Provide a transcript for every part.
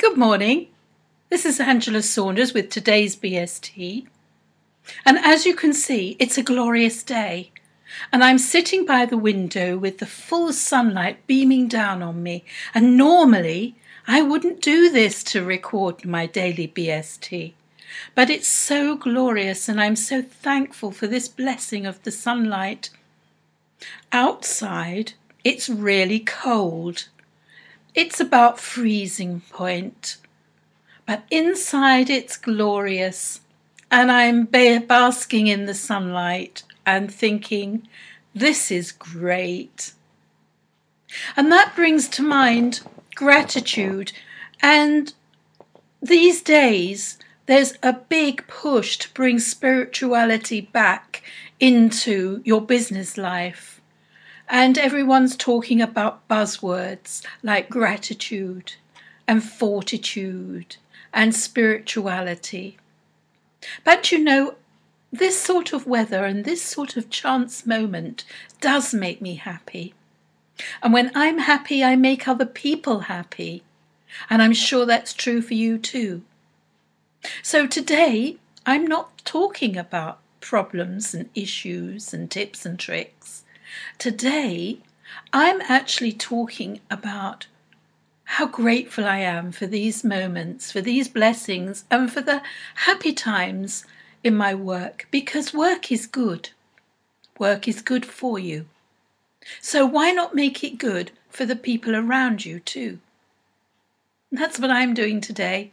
Good morning. This is Angela Saunders with today's BST. And as you can see, it's a glorious day. And I'm sitting by the window with the full sunlight beaming down on me. And normally, I wouldn't do this to record my daily BST. But it's so glorious, and I'm so thankful for this blessing of the sunlight. Outside, it's really cold. It's about freezing point. But inside it's glorious. And I'm basking in the sunlight and thinking, this is great. And that brings to mind gratitude. And these days, there's a big push to bring spirituality back into your business life. And everyone's talking about buzzwords like gratitude and fortitude and spirituality. But you know, this sort of weather and this sort of chance moment does make me happy. And when I'm happy, I make other people happy. And I'm sure that's true for you too. So today, I'm not talking about problems and issues and tips and tricks. Today, I'm actually talking about how grateful I am for these moments, for these blessings, and for the happy times in my work because work is good. Work is good for you. So why not make it good for the people around you too? That's what I'm doing today.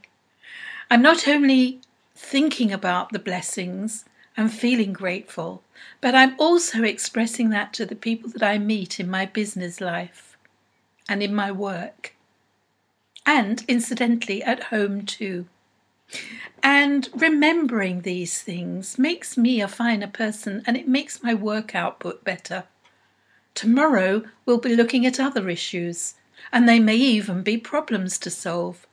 I'm not only thinking about the blessings and feeling grateful, but I'm also expressing that to the people that I meet in my business life and in my work, and incidentally at home too. And remembering these things makes me a finer person and it makes my work output better. Tomorrow we'll be looking at other issues, and they may even be problems to solve.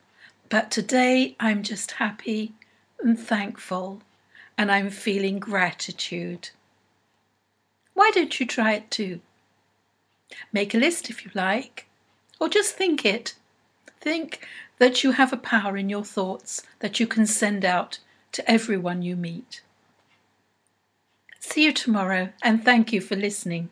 But today I'm just happy and thankful, and I'm feeling gratitude. Why don't you try it too? Make a list if you like, or just think it. Think that you have a power in your thoughts that you can send out to everyone you meet. See you tomorrow, and thank you for listening.